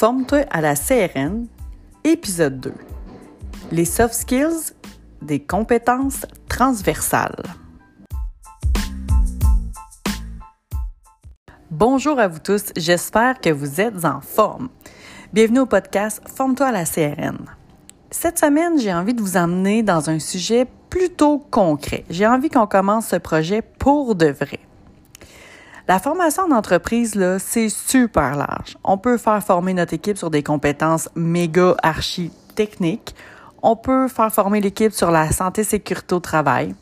Forme-toi à la CRN, épisode 2. Les soft skills, des compétences transversales. Bonjour à vous tous, j'espère que vous êtes en forme. Bienvenue au podcast Forme-toi à la CRN. Cette semaine, j'ai envie de vous emmener dans un sujet plutôt concret. J'ai envie qu'on commence ce projet pour de vrai. La formation en entreprise, c'est super large. On peut faire former notre équipe sur des compétences méga archi techniques. On peut faire former l'équipe sur la santé sécurité au travail.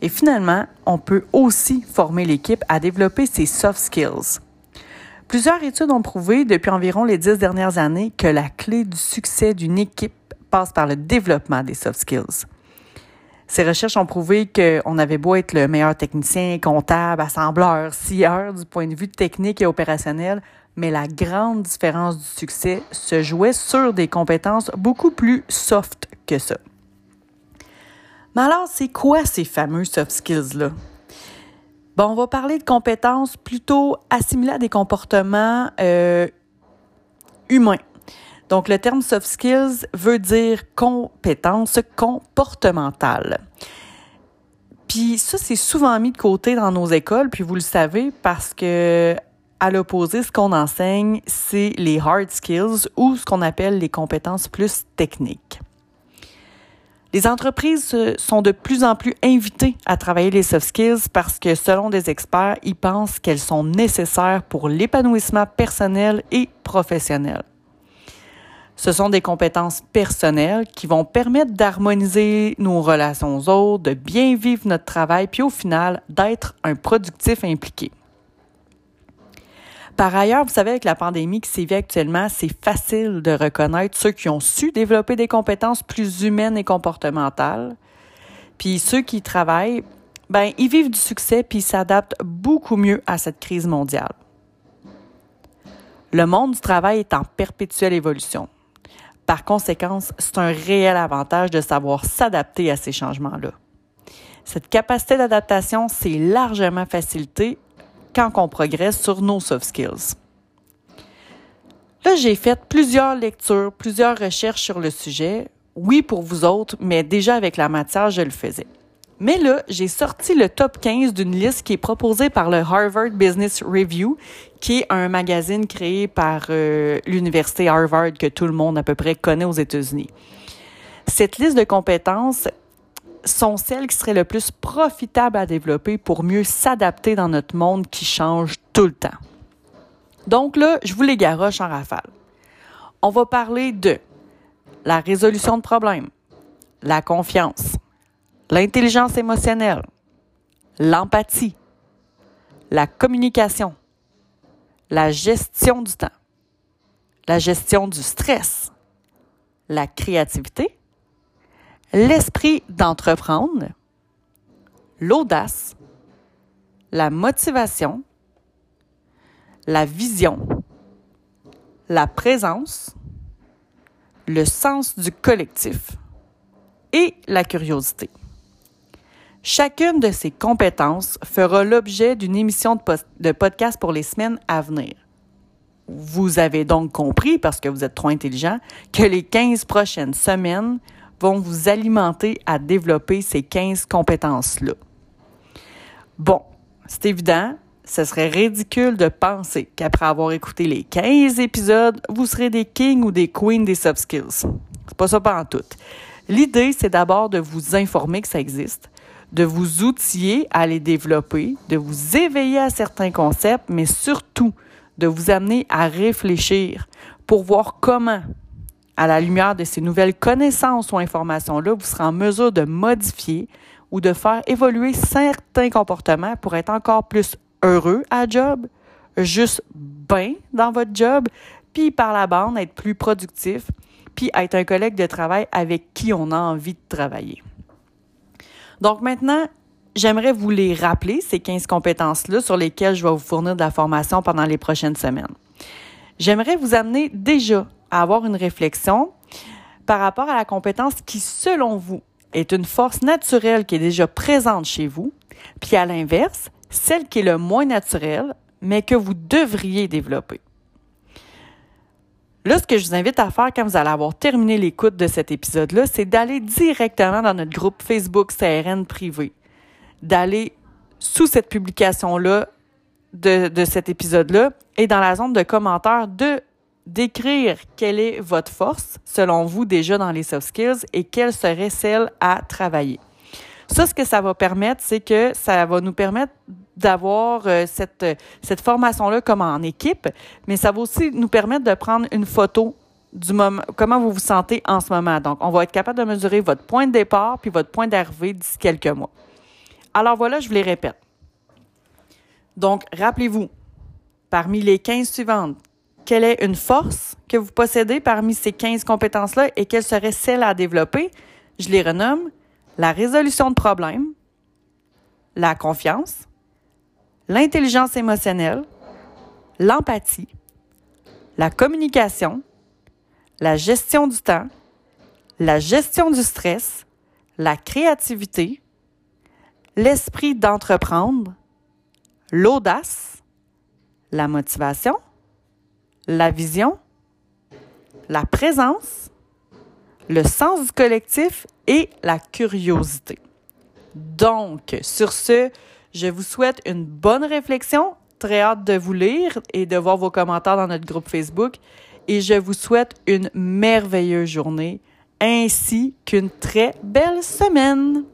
Et finalement, on peut aussi former l'équipe à développer ses soft skills. Plusieurs études ont prouvé depuis environ les dix dernières années que la clé du succès d'une équipe passe par le développement des soft skills. Ces recherches ont prouvé qu'on avait beau être le meilleur technicien, comptable, assembleur, scieur du point de vue technique et opérationnel, mais la grande différence du succès se jouait sur des compétences beaucoup plus soft que ça. Mais alors, c'est quoi ces fameux soft skills-là? Bon, on va parler de compétences plutôt assimilées à des comportements euh, humains. Donc, le terme soft skills veut dire compétences comportementales. Puis ça, c'est souvent mis de côté dans nos écoles, puis vous le savez, parce que à l'opposé, ce qu'on enseigne, c'est les hard skills ou ce qu'on appelle les compétences plus techniques. Les entreprises sont de plus en plus invitées à travailler les soft skills parce que, selon des experts, ils pensent qu'elles sont nécessaires pour l'épanouissement personnel et professionnel. Ce sont des compétences personnelles qui vont permettre d'harmoniser nos relations aux autres, de bien vivre notre travail, puis au final, d'être un productif impliqué. Par ailleurs, vous savez, avec la pandémie qui sévit actuellement, c'est facile de reconnaître ceux qui ont su développer des compétences plus humaines et comportementales. Puis ceux qui travaillent, ben, ils vivent du succès puis s'adaptent beaucoup mieux à cette crise mondiale. Le monde du travail est en perpétuelle évolution. Par conséquent, c'est un réel avantage de savoir s'adapter à ces changements-là. Cette capacité d'adaptation, c'est largement facilité quand on progresse sur nos soft skills. Là, j'ai fait plusieurs lectures, plusieurs recherches sur le sujet. Oui, pour vous autres, mais déjà avec la matière, je le faisais. Mais là, j'ai sorti le top 15 d'une liste qui est proposée par le Harvard Business Review, qui est un magazine créé par euh, l'université Harvard que tout le monde à peu près connaît aux États-Unis. Cette liste de compétences sont celles qui seraient le plus profitables à développer pour mieux s'adapter dans notre monde qui change tout le temps. Donc là, je vous les garoche en rafale. On va parler de la résolution de problèmes, la confiance, l'intelligence émotionnelle, l'empathie, la communication, la gestion du temps, la gestion du stress, la créativité, l'esprit d'entreprendre, l'audace, la motivation, la vision, la présence, le sens du collectif et la curiosité. Chacune de ces compétences fera l'objet d'une émission de, podcast pour les semaines à venir. Vous avez donc compris, parce que vous êtes trop intelligent, que les 15 prochaines semaines vont vous alimenter à développer ces 15 compétences-là. Bon, c'est évident, ce serait ridicule de penser qu'après avoir écouté les 15 épisodes, vous serez des kings ou des queens des soft skills. C'est pas ça pas en tout. L'idée, c'est d'abord de vous informer que ça existe, de vous outiller à les développer, de vous éveiller à certains concepts, mais surtout de vous amener à réfléchir pour voir comment, à la lumière de ces nouvelles connaissances ou informations-là, vous serez en mesure de modifier ou de faire évoluer certains comportements pour être encore plus heureux à job, juste bien dans votre job, puis par la bande, être plus productif, puis être un collègue de travail avec qui on a envie de travailler. Donc maintenant, j'aimerais vous les rappeler, ces 15 compétences-là sur lesquelles je vais vous fournir de la formation pendant les prochaines semaines. J'aimerais vous amener déjà à avoir une réflexion par rapport à la compétence qui, selon vous, est une force naturelle qui est déjà présente chez vous, puis à l'inverse, celle qui est le moins naturelle, mais que vous devriez développer. Là, ce que je vous invite à faire quand vous allez avoir terminé l'écoute de cet épisode-là, c'est d'aller directement dans notre groupe Facebook CRN privé, d'aller sous cette publication-là de, cet épisode-là et dans la zone de commentaires de d'écrire quelle est votre force selon vous déjà dans les soft skills et quelle serait celle à travailler. Ça, ce que ça va permettre, c'est que ça va nous permettre d'avoir euh, cette, cette formation-là comme en équipe, mais ça va aussi nous permettre de prendre une photo du moment, comment vous vous sentez en ce moment. Donc, on va être capable de mesurer votre point de départ puis votre point d'arrivée d'ici quelques mois. Alors voilà, je vous les répète. Donc, rappelez-vous, parmi les 15 suivantes, quelle est une force que vous possédez parmi ces 15 compétences-là et quelle serait celle à développer? Je les renomme la résolution de problèmes, la confiance, l'intelligence émotionnelle, l'empathie, la communication, la gestion du temps, la gestion du stress, la créativité, l'esprit d'entreprendre, l'audace, la motivation, la vision, la présence, le sens du collectif et la curiosité. Donc, sur ce, je vous souhaite une bonne réflexion. Très hâte de vous lire et de voir vos commentaires dans notre groupe Facebook. Et je vous souhaite une merveilleuse journée ainsi qu'une très belle semaine.